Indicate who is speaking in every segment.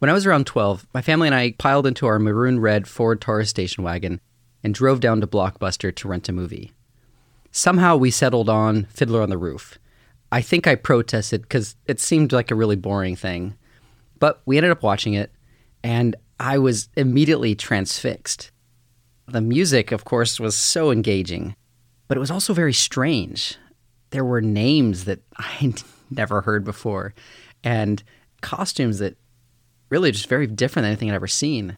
Speaker 1: When I was around 12, my family and I piled into our maroon red Ford Taurus station wagon and drove down to Blockbuster to rent a movie. Somehow we settled on Fiddler on the Roof. I think I protested because it seemed like a really boring thing. But we ended up watching it, and I was immediately transfixed. The music, of course, was so engaging, but it was also very strange. There were names that I'd never heard before, and costumes that really just very different than anything I'd ever seen.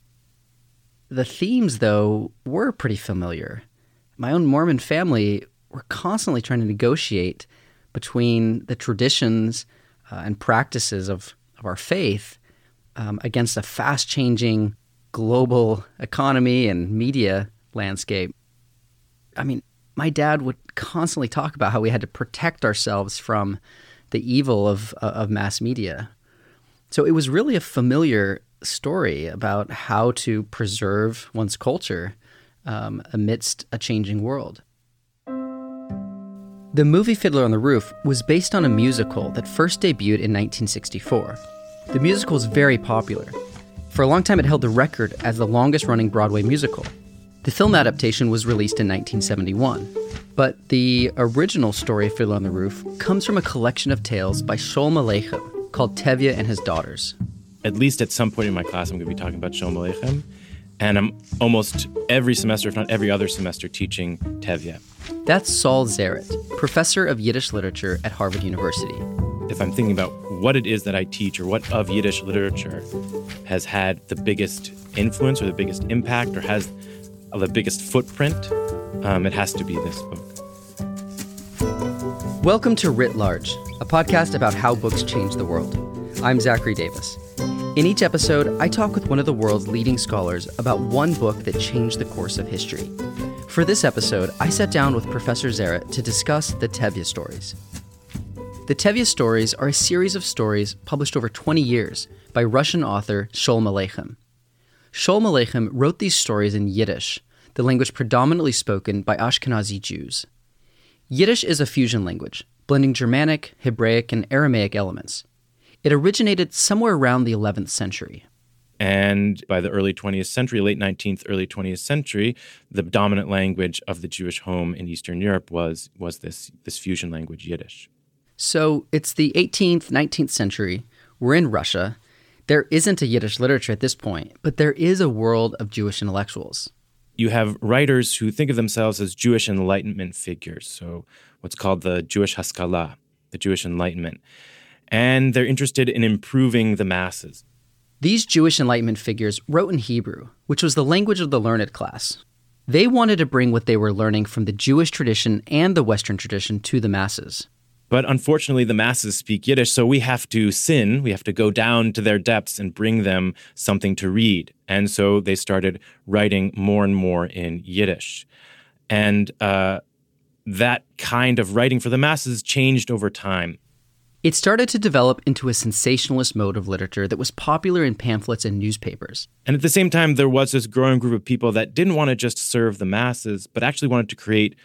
Speaker 1: The themes, though, were pretty familiar. My own Mormon family were constantly trying to negotiate between the traditions uh, and practices of, of our faith um, against a fast changing global economy and media landscape. I mean, my dad would constantly talk about how we had to protect ourselves from the evil of, uh, of mass media. So it was really a familiar story about how to preserve one's culture um, amidst a changing world. The movie Fiddler on the Roof was based on a musical that first debuted in 1964. The musical is very popular. For a long time, it held the record as the longest running Broadway musical. The film adaptation was released in 1971. But the original story of Fiddler on the Roof comes from a collection of tales by Sholem Aleichem, called Tevye and His Daughters.
Speaker 2: At least at some point in my class, I'm going to be talking about Sholem Aleichem. And I'm almost every semester, if not every other semester, teaching Tevye.
Speaker 1: That's Saul Zaritt, professor of Yiddish literature at Harvard University.
Speaker 2: If I'm thinking about what it is that I teach or what of Yiddish literature has had the biggest influence or the biggest impact or has the biggest footprint, um, it has to be this book.
Speaker 1: Welcome to Writ Large, a podcast about how books change the world. I'm Zachary Davis. In each episode, I talk with one of the world's leading scholars about one book that changed the course of history. For this episode, I sat down with Professor Zaritt to discuss the Tevye stories. The Tevye stories are a series of stories published over 20 years by Russian author Sholem Aleichem. Sholem Aleichem wrote these stories in Yiddish, the language predominantly spoken by Ashkenazi Jews. Yiddish is a fusion language, blending Germanic, Hebraic, and Aramaic elements. It originated somewhere around the 11th century.
Speaker 2: And by the early 20th century, late 19th, early 20th century, the dominant language of the Jewish home in Eastern Europe was, was this, this fusion language, Yiddish.
Speaker 1: So it's the 18th, 19th century. We're in Russia. There isn't a Yiddish literature at this point, but there is a world of Jewish intellectuals.
Speaker 2: You have writers who think of themselves as Jewish Enlightenment figures. So what's called the Jewish Haskalah, the Jewish Enlightenment. And they're interested in improving the masses.
Speaker 1: These Jewish Enlightenment figures wrote in Hebrew, which was the language of the learned class. They wanted to bring what they were learning from the Jewish tradition and the Western tradition to the masses.
Speaker 2: But unfortunately, the masses speak Yiddish, so we have to sin. We have to go down to their depths and bring them something to read. And so they started writing more and more in Yiddish. And uh, that kind of writing for the masses changed over time.
Speaker 1: It started to develop into a sensationalist mode of literature that was popular in pamphlets and newspapers.
Speaker 2: And at the same time, there was this growing group of people that didn't want to just serve the masses, but actually wanted to create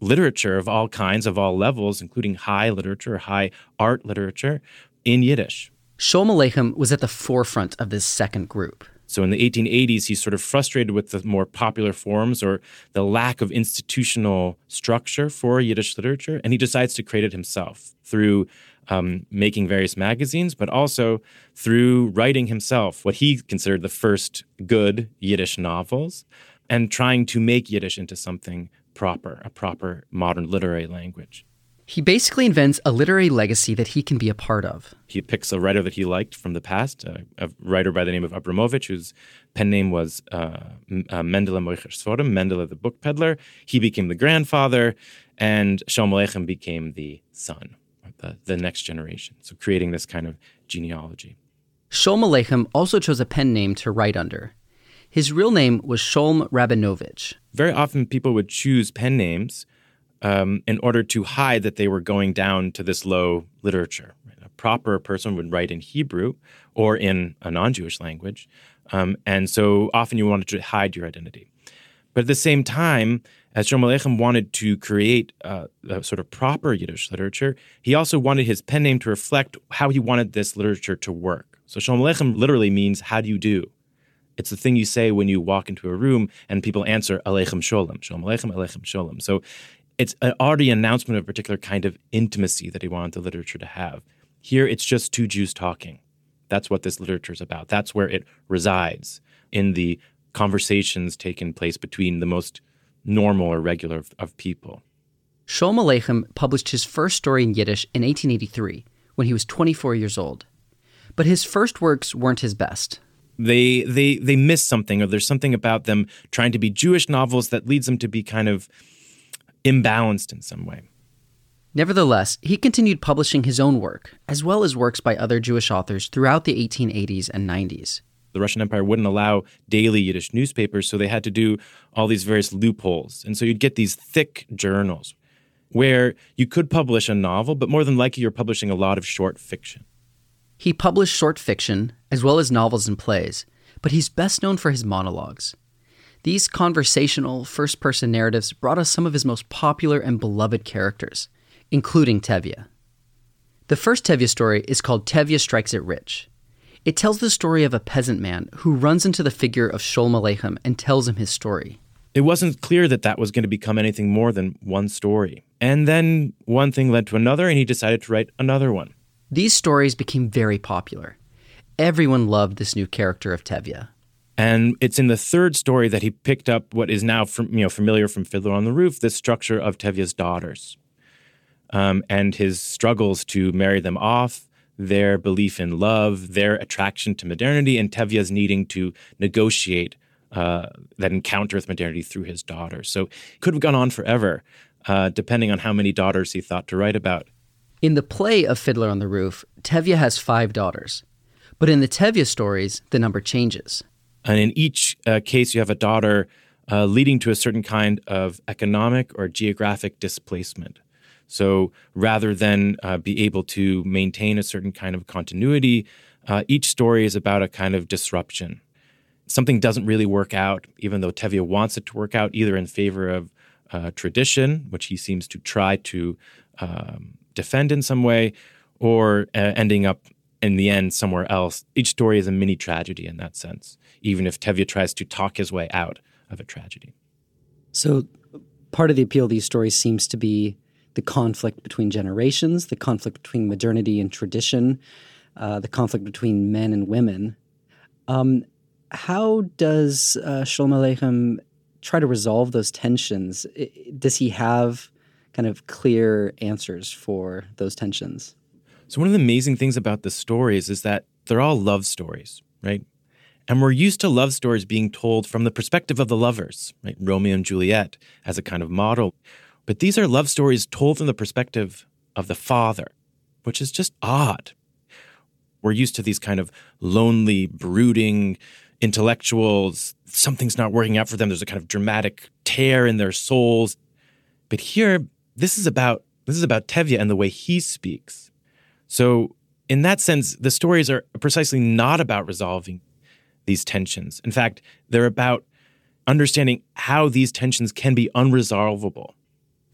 Speaker 2: literature of all kinds, of all levels, including high literature, high art literature in Yiddish.
Speaker 1: Sholem Aleichem was at the forefront of this second group.
Speaker 2: So in the 1880s, he's sort of frustrated with the more popular forms or the lack of institutional structure for Yiddish literature, and he decides to create it himself through um, making various magazines, but also through writing himself what he considered the first good Yiddish novels and trying to make Yiddish into something proper, a proper modern literary language.
Speaker 1: He basically invents a literary legacy that he can be a part of.
Speaker 2: He picks a writer that he liked from the past, uh, a writer by the name of Abramovich, whose pen name was uh, uh, Mendele Moicher Sforim, Mendele the book peddler. He became the grandfather, and Sholem Aleichem became the son, the, the next generation. So creating this kind of genealogy.
Speaker 1: Sholem Aleichem also chose a pen name to write under. His real name was Sholem Rabinovich.
Speaker 2: Very often, people would choose pen names um, in order to hide that they were going down to this low literature. A proper person would write in Hebrew or in a non Jewish language. Um, and so often you wanted to hide your identity. But at the same time, as Sholem Aleichem wanted to create a sort of proper Yiddish literature, he also wanted his pen name to reflect how he wanted this literature to work. So Sholem Aleichem literally means, how do you do? It's the thing you say when you walk into a room and people answer, Aleichem Sholem, Sholem Aleichem, Aleichem Sholem. So it's already an announcement of a particular kind of intimacy that he wanted the literature to have. Here, it's just two Jews talking. That's what this literature is about. That's where it resides in the conversations taking place between the most normal or regular of, of people.
Speaker 1: Sholem Aleichem published his first story in Yiddish in 1883 when he was 24 years old. But his first works weren't his best.
Speaker 2: They they they miss something, or there's something about them trying to be Jewish novels that leads them to be kind of imbalanced in some way.
Speaker 1: Nevertheless, he continued publishing his own work, as well as works by other Jewish authors throughout the 1880s and 90s.
Speaker 2: The Russian Empire wouldn't allow daily Yiddish newspapers, so they had to do all these various loopholes. And so you'd get these thick journals where you could publish a novel, but more than likely you're publishing a lot of short fiction.
Speaker 1: He published short fiction, as well as novels and plays, but he's best known for his monologues. These conversational, first person narratives brought us some of his most popular and beloved characters, including Tevye. The first Tevye story is called Tevye Strikes It Rich. It tells the story of a peasant man who runs into the figure of Sholem Aleichem and tells him his story.
Speaker 2: It wasn't clear that that was going to become anything more than one story. And then one thing led to another, and he decided to write another one.
Speaker 1: These stories became very popular. Everyone loved this new character of Tevye.
Speaker 2: And it's in the third story that he picked up what is now from, you know, familiar from Fiddler on the Roof, the structure of Tevye's daughters um, and his struggles to marry them off, their belief in love, their attraction to modernity, and Tevye's needing to negotiate uh, that encounter with modernity through his daughters. So it could have gone on forever, uh, depending on how many daughters he thought to write about.
Speaker 1: In the play of Fiddler on the Roof, Tevye has five daughters. But in the Tevye stories, the number changes.
Speaker 2: And in each uh, case, you have a daughter uh, leading to a certain kind of economic or geographic displacement. So rather than uh, be able to maintain a certain kind of continuity, uh, each story is about a kind of disruption. Something doesn't really work out, even though Tevye wants it to work out, either in favor of uh, tradition, which he seems to try to um, defend in some way or uh, ending up in the end somewhere else. Each story is a mini tragedy in that sense, even if Tevye tries to talk his way out of a tragedy.
Speaker 3: So, part of the appeal of these stories seems to be the conflict between generations, the conflict between modernity and tradition, uh, the conflict between men and women. Um, how does uh, Sholem Aleichem try to resolve those tensions? Does he have kind of clear answers for those tensions.
Speaker 2: So, one of the amazing things about the stories is that they're all love stories, right? And we're used to love stories being told from the perspective of the lovers, right? Romeo and Juliet as a kind of model. But these are love stories told from the perspective of the father, which is just odd. We're used to these kind of lonely, brooding intellectuals. Something's not working out for them. There's a kind of dramatic tear in their souls. But here, this is about this is about Tevye and the way he speaks. So in that sense, the stories are precisely not about resolving these tensions. In fact, they're about understanding how these tensions can be unresolvable.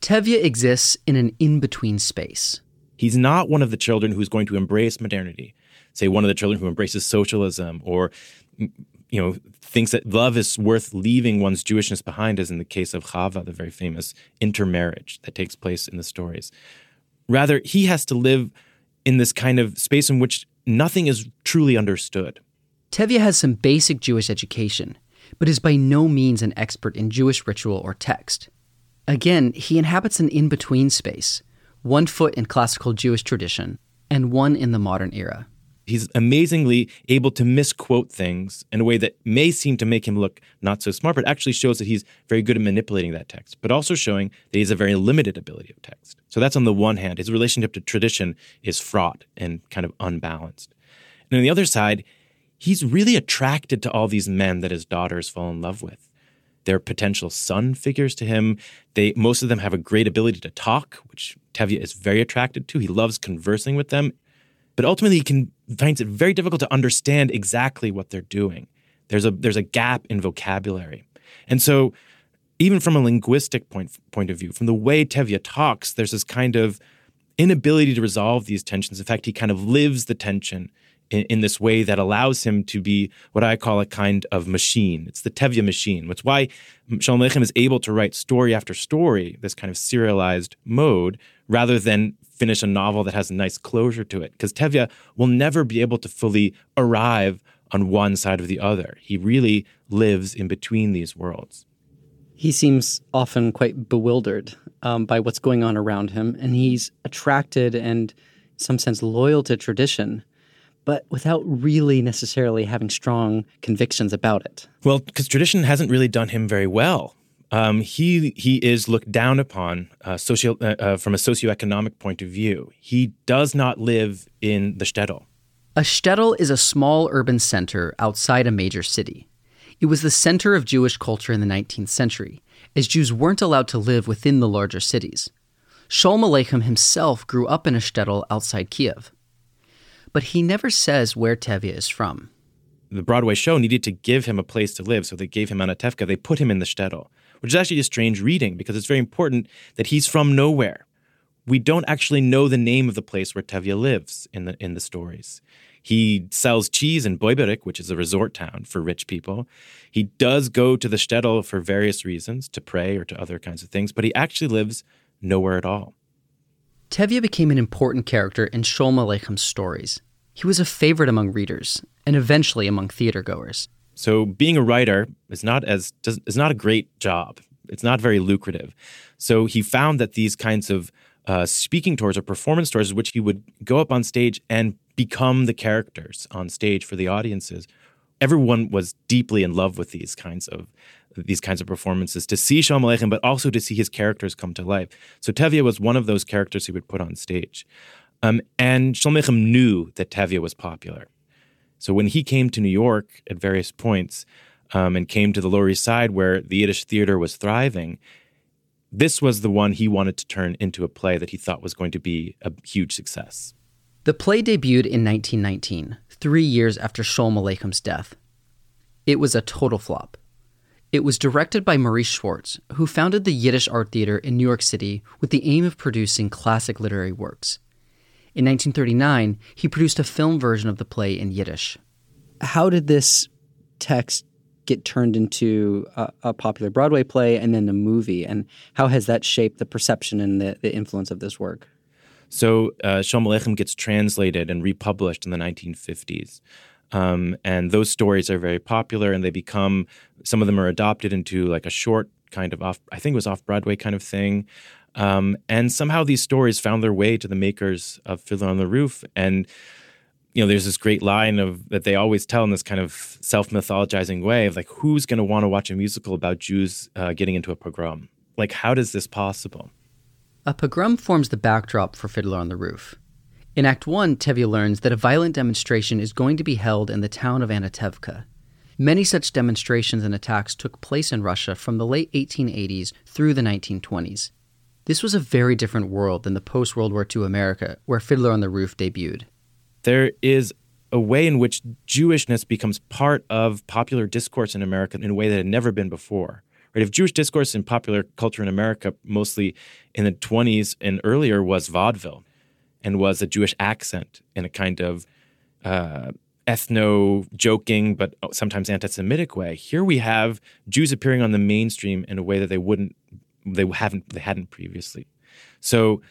Speaker 1: Tevye exists in an in between space.
Speaker 2: He's not one of the children who's going to embrace modernity, say, one of the children who embraces socialism or you know, thinks that love is worth leaving one's Jewishness behind, as in the case of Chava, the very famous intermarriage that takes place in the stories. Rather, he has to live in this kind of space in which nothing is truly understood.
Speaker 1: Tevye has some basic Jewish education, but is by no means an expert in Jewish ritual or text. Again, he inhabits an in between space, one foot in classical Jewish tradition and one in the modern era.
Speaker 2: He's amazingly able to misquote things in a way that may seem to make him look not so smart, but actually shows that he's very good at manipulating that text, but also showing that he has a very limited ability of text. So that's on the one hand. His relationship to tradition is fraught and kind of unbalanced. And on the other side, he's really attracted to all these men that his daughters fall in love with. They're potential son figures to him. They most of them have a great ability to talk, which Tevye is very attracted to. He loves conversing with them, but ultimately he can finds it very difficult to understand exactly what they're doing. There's a there's a gap in vocabulary, and so even from a linguistic point point of view, from the way Tevye talks, there's this kind of inability to resolve these tensions. In fact, he kind of lives the tension in, in, this way that allows him to be what I call a kind of machine. It's the Tevye machine. Which why Shalom Aleichem is able to write story after story, this kind of serialized mode, rather than finish a novel that has a nice closure to it. Because Tevye will never be able to fully arrive on one side or the other. He really lives in between these worlds.
Speaker 3: He seems often quite bewildered um, by what's going on around him, and he's attracted and, in some sense, loyal to tradition but without really necessarily having strong convictions about it.
Speaker 2: Well, because tradition hasn't really done him very well. Um, he he is looked down upon uh, socio, uh, uh, from a socioeconomic point of view. He does not live in the shtetl.
Speaker 1: A shtetl is a small urban center outside a major city. It was the center of Jewish culture in the 19th century, as Jews weren't allowed to live within the larger cities. Sholem Aleichem himself grew up in a shtetl outside Kiev but he never says where Tevye is from.
Speaker 2: The Broadway show needed to give him a place to live, so they gave him Anatevka. They put him in the shtetl, which is actually a strange reading because it's very important that he's from nowhere. We don't actually know the name of the place where Tevye lives in the in the stories. He sells cheese in Boiberik, which is a resort town for rich people. He does go to the shtetl for various reasons, to pray or to other kinds of things, but he actually lives nowhere at all.
Speaker 1: Tevye became an important character in Sholem Aleichem's stories. He was a favorite among readers and eventually among theatergoers.
Speaker 2: So being a writer is not as is not a great job. It's not very lucrative. So he found that these kinds of uh, speaking tours or performance tours, which he would go up on stage and become the characters on stage for the audiences. Everyone was deeply in love with these kinds of these kinds of performances to see Shalom Aleichem, but also to see his characters come to life. So Tevye was one of those characters he would put on stage. Um, and Shalom Aleichem knew that Tevye was popular. So when he came to New York at various points um, and came to the Lower East Side where the Yiddish theater was thriving, this was the one he wanted to turn into a play that he thought was going to be a huge success.
Speaker 1: The play debuted in 1919, three years after Sholem Aleichem's death. It was a total flop. It was directed by Maurice Schwartz, who founded the Yiddish Art Theater in New York City with the aim of producing classic literary works. In 1939, he produced a film version of the play in Yiddish.
Speaker 3: How did this text get turned into a, a popular Broadway play and then a movie? And how has that shaped the perception and the, the influence of this work?
Speaker 2: So, uh, Sholem Aleichem gets translated and republished in the 1950s. Um, and those stories are very popular and they become, some of them are adopted into like a short kind of off, I think it was off Broadway kind of thing. Um, and somehow these stories found their way to the makers of Fiddler on the Roof. And, you know, there's this great line of that they always tell in this kind of self mythologizing way of like, who's going to want to watch a musical about Jews uh, getting into a pogrom? Like, how does this possible?
Speaker 1: A pogrom forms the backdrop for Fiddler on the Roof. In Act 1, Tevye learns that a violent demonstration is going to be held in the town of Anatevka. Many such demonstrations and attacks took place in Russia from the late 1880s through the 1920s. This was a very different world than the post World War II America, where Fiddler on the Roof debuted.
Speaker 2: There is a way in which Jewishness becomes part of popular discourse in America in a way that had never been before. Right? If Jewish discourse in popular culture in America, mostly in the 20s and earlier, was vaudeville, and was a Jewish accent in a kind of uh, ethno joking, but sometimes anti Semitic way. Here we have Jews appearing on the mainstream in a way that they wouldn't, they haven't, they hadn't previously. So,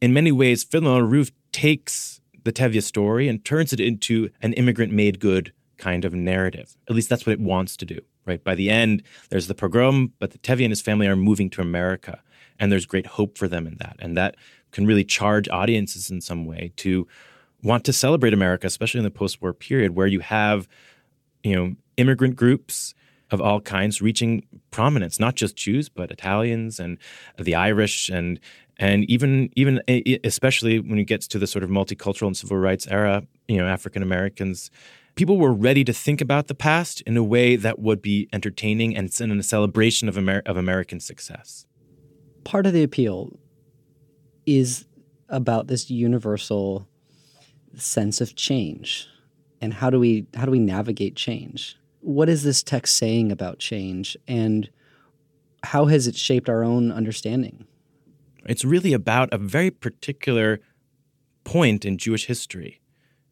Speaker 2: in many ways, Fiddler on a Roof takes the Tevye story and turns it into an immigrant made good kind of narrative. At least that's what it wants to do, right? By the end, there's the pogrom, but the Tevye and his family are moving to America, and there's great hope for them in that. And that can really charge audiences in some way to want to celebrate America, especially in the post-war period, where you have, you know, immigrant groups of all kinds reaching prominence, not just Jews, but Italians and the Irish and and even even especially when it gets to the sort of multicultural and civil rights era, you know, African Americans people were ready to think about the past in a way that would be entertaining and in a celebration of, Amer- of American success.
Speaker 3: Part of the appeal is about this universal sense of change and how do we how do we navigate change what is this text saying about change and how has it shaped our own understanding?
Speaker 2: It's really about a very particular point in jewish history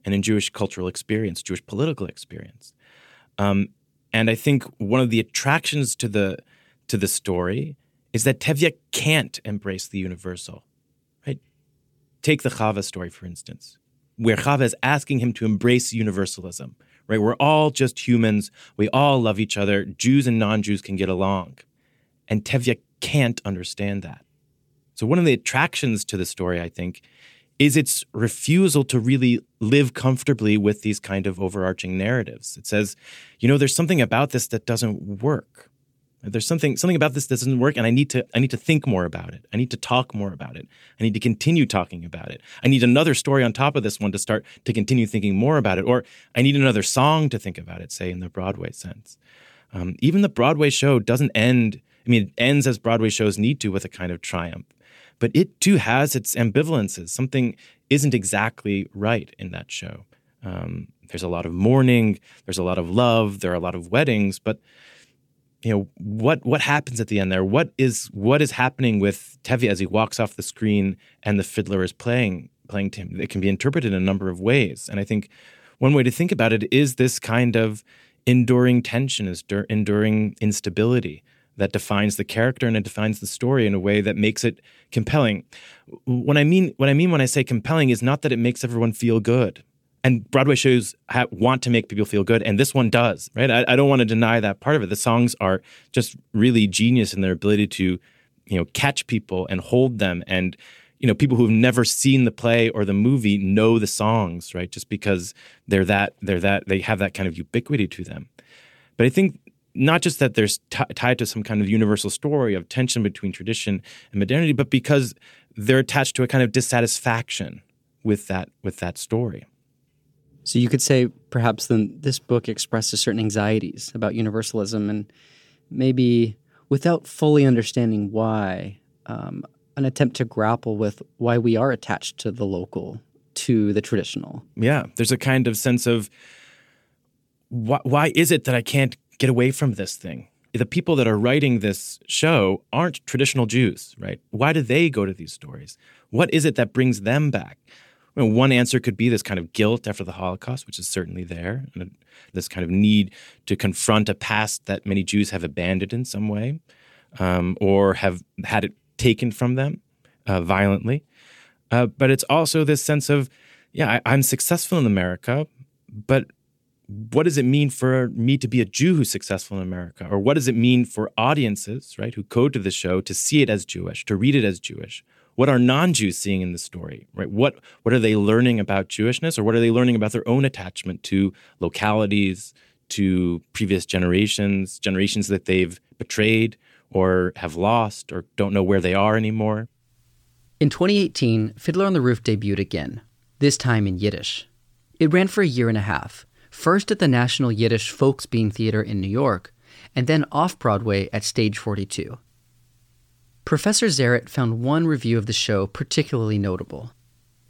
Speaker 2: and in jewish cultural experience jewish political experience. Um, and i think one of the attractions to the to the story is that tevye can't embrace the universal right? Take the chava story for instance where Chava is asking him to embrace universalism, right? We're all just humans. We all love each other. Jews and non Jews can get along. And Tevye can't understand that. So, one of the attractions to the story, I think, is its refusal to really live comfortably with these kind of overarching narratives. It says, you know, there's something about this that doesn't work. There's something something about this that doesn't work, and I need to I need to think more about it. I need to talk more about it. I need to continue talking about it. I need another story on top of this one to start to continue thinking more about it, or I need another song to think about it. Say in the Broadway sense, um, even the Broadway show doesn't end. I mean, it ends as Broadway shows need to with a kind of triumph, but it too has its ambivalences. Something isn't exactly right in that show. Um, there's a lot of mourning. There's a lot of love. There are a lot of weddings, but you know what what happens at the end there? What is what is happening with Tevye as he walks off the screen and the fiddler is playing playing to him? It can be interpreted in a number of ways. And i think one way to think about it is this kind of enduring tension is enduring instability that defines the character and it defines the story in a way that makes it compelling. What i mean what i mean when i say compelling is not that it makes everyone feel good and Broadway shows ha- want to make people feel good, and this one does, right? I, I don't want to deny that part of it. The songs are just really genius in their ability to, you know, catch people and hold them, and you know, people who've never seen the play or the movie know the songs, right? Just because they're that they're that they have that kind of ubiquity to them. But I think not just that there's t- tied to some kind of universal story of tension between tradition and modernity, but because they're attached to a kind of dissatisfaction with that with that story.
Speaker 3: So you could say perhaps then this book expresses certain anxieties about universalism and maybe without fully understanding why, um, an attempt to grapple with why we are attached to the local, to the traditional.
Speaker 2: Yeah, there's a kind of sense of why, why is it that I can't get away from this thing? The people that are writing this show aren't traditional Jews, right? Why do they go to these stories? What is it that brings them back? I mean, one answer could be this kind of guilt after the Holocaust, which is certainly there, and this kind of need to confront a past that many Jews have abandoned in some way, um, or have had it taken from them uh, violently. Uh, but it's also this sense of, yeah, I, I'm successful in America, but what does it mean for me to be a Jew who's successful in America? Or what does it mean for audiences, right, who go to the show to see it as Jewish, to read it as Jewish? What are non-Jews seeing in the story, right? What what are they learning about Jewishness, or what are they learning about their own attachment to localities, to previous generations, generations that they've betrayed or have lost or don't know where they are anymore?
Speaker 1: In 2018, Fiddler on the Roof debuted again, this time in Yiddish. It ran for a year and a half, first at the National Yiddish Folksbiene Theater in New York, and then off Broadway at Stage 42. Professor Zaritt found one review of the show particularly notable.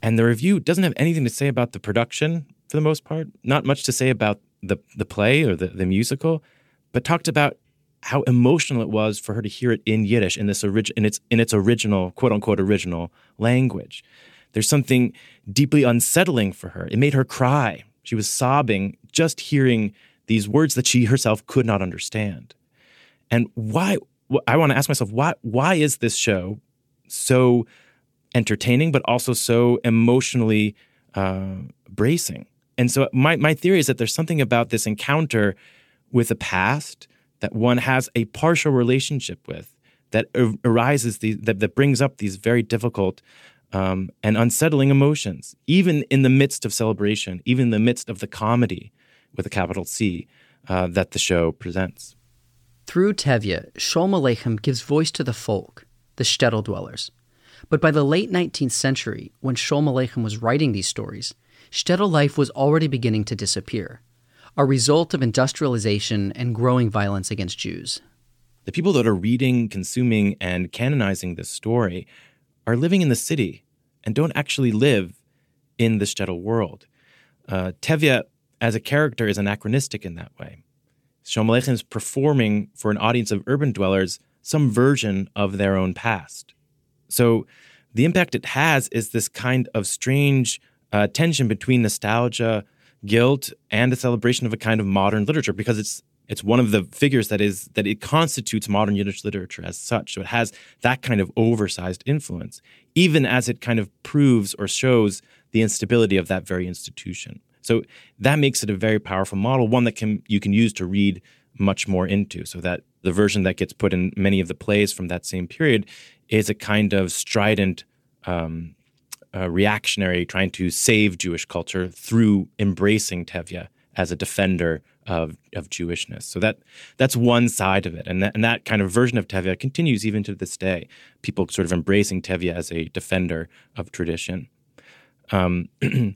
Speaker 2: And the review doesn't have anything to say about the production for the most part, not much to say about the, the play or the, the musical, but talked about how emotional it was for her to hear it in Yiddish in this orig- in its in its original quote unquote original language. There's something deeply unsettling for her. It made her cry. She was sobbing just hearing these words that she herself could not understand. And why I want to ask myself why why is this show so entertaining but also so emotionally uh, bracing? And so my my theory is that there's something about this encounter with the past that one has a partial relationship with that arises the, that, that brings up these very difficult um, and unsettling emotions, even in the midst of celebration, even in the midst of the comedy with a capital C uh, that the show presents.
Speaker 1: Through Tevye, Sholem Aleichem gives voice to the folk, the shtetl dwellers. But by the late 19th century, when Sholem Aleichem was writing these stories, shtetl life was already beginning to disappear. a result of industrialization and growing violence against Jews.
Speaker 2: The people that are reading, consuming, and canonizing this story are living in the city and don't actually live in the shtetl world. Uh, Tevye, as a character, is anachronistic in that way. Is performing for an audience of urban dwellers some version of their own past. So the impact it has is this kind of strange uh, tension between nostalgia, guilt, and the celebration of a kind of modern literature because it's it's one of the figures that is that it constitutes modern Yiddish literature as such. So it has that kind of oversized influence, even as it kind of proves or shows the instability of that very institution. So that makes it a very powerful model, one that can you can use to read much more into. So that the version that gets put in many of the plays from that same period is a kind of strident um, uh, reactionary trying to save Jewish culture through embracing Tevye as a defender of, of Jewishness. So that that's one side of it, and that, and that kind of version of Tevye continues even to this day. People sort of embracing Tevye as a defender of tradition. Um,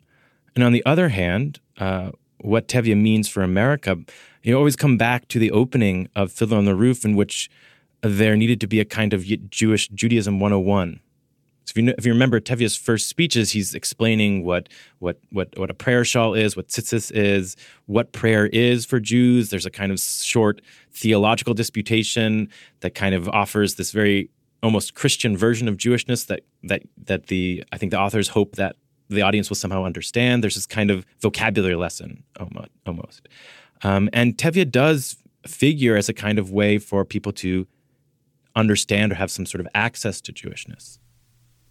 Speaker 2: and on the other hand, uh, what Tevye means for America, you always come back to the opening of Fiddler on the Roof, in which there needed to be a kind of Jewish Judaism 101. So if you, if you remember Tevye's first speeches, he's explaining what, what, what, what a prayer shawl is, what tzitzis is, what prayer is for Jews. There's a kind of short theological disputation that kind of offers this very almost Christian version of Jewishness that, that, that the, I think the authors hope that the audience will somehow understand. There's this kind of vocabulary lesson almost. Um, and Tevye does figure as a kind of way for people to understand or have some sort of access to Jewishness.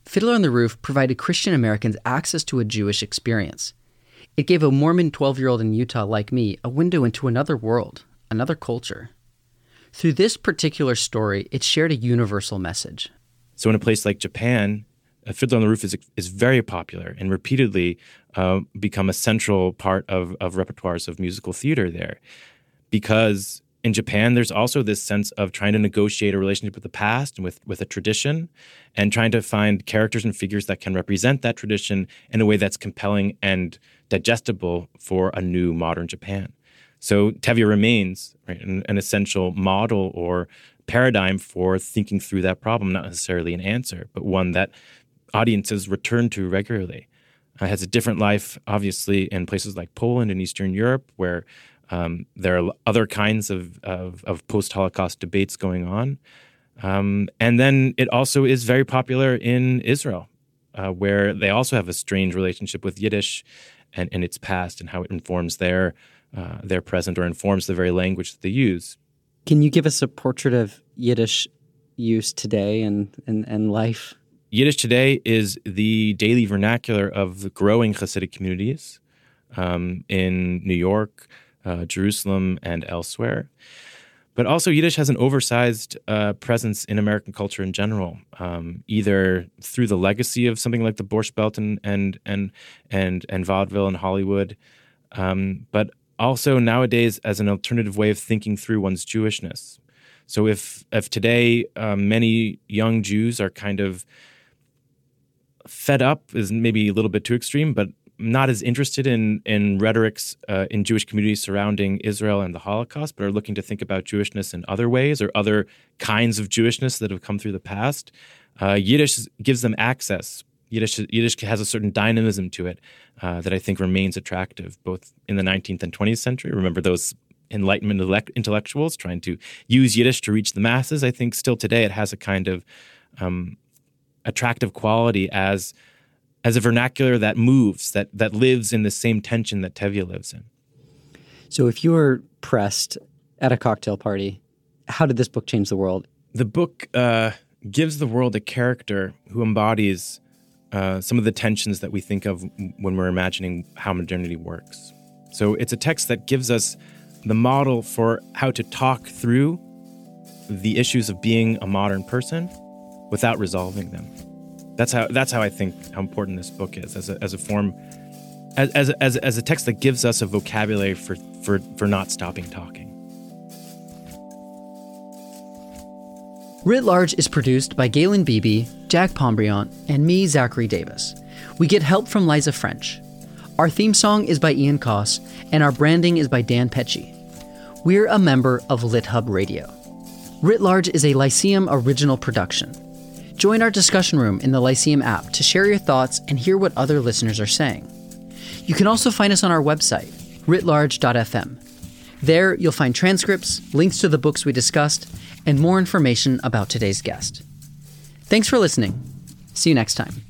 Speaker 1: Fiddler on the Roof provided Christian Americans access to a Jewish experience. It gave a Mormon 12 year old in Utah like me a window into another world, another culture. Through this particular story, it shared a universal message.
Speaker 2: So, in a place like Japan, Fiddler on the Roof is is very popular and repeatedly uh, become a central part of of repertoires of musical theater there, because in Japan there's also this sense of trying to negotiate a relationship with the past and with with a tradition, and trying to find characters and figures that can represent that tradition in a way that's compelling and digestible for a new modern Japan. So Tevye remains right, an, an essential model or paradigm for thinking through that problem, not necessarily an answer, but one that audiences return to regularly. Uh, has a different life, obviously, in places like Poland and Eastern Europe, where um, there are other kinds of, of, of post Holocaust debates going on. Um, and then it also is very popular in Israel, uh, where they also have a strange relationship with Yiddish and, and its past and how it informs their, uh, their present or informs the very language that they use.
Speaker 3: Can you give us a portrait of Yiddish use today and, and, and life?
Speaker 2: Yiddish today is the daily vernacular of the growing Hasidic communities um, in New York, uh, Jerusalem, and elsewhere. But also, Yiddish has an oversized uh, presence in American culture in general, um, either through the legacy of something like the Borscht Belt and and and and, and vaudeville and Hollywood, um, but also nowadays as an alternative way of thinking through one's Jewishness. So if if today um, many young Jews are kind of fed up is maybe a little bit too extreme, but not as interested in in rhetorics uh, in Jewish communities surrounding Israel and the Holocaust, but are looking to think about Jewishness in other ways or other kinds of Jewishness that have come through the past. Uh, Yiddish gives them access. Yiddish Yiddish has a certain dynamism to it uh, that I think remains attractive, both in the 19th and 20th century. Remember those Enlightenment intellectuals trying to use Yiddish to reach the masses. I think still today it has a kind of um, attractive quality as as a vernacular that moves, that that lives in the same tension that Tevye lives in.
Speaker 3: So, if you were pressed at a cocktail party, how did this book change the world?
Speaker 2: The book uh, gives the world a character who embodies uh, some of the tensions that we think of when we're imagining how modernity works. So, it's a text that gives us the model for how to talk through the issues of being a modern person without resolving them. That's how that's how I think how important this book is as a, as a form as, as, as, a text that gives us a vocabulary for, for, for not stopping talking.
Speaker 1: Writ Large is produced by Galen Beebe, Jack Pombriant, and me, Zachary Davis. We get help from Liza French. Our theme song is by Ian Koss, and our branding is by Dan Pecci. We're a member of LitHub Radio. Writ Large is a Lyceum original production. Join our discussion room in the Lyceum app to share your thoughts and hear what other listeners are saying. You can also find us on our website, writlarge.fm. There, you'll find transcripts, links to the books we discussed, and more information about today's guest. Thanks for listening. See you next time.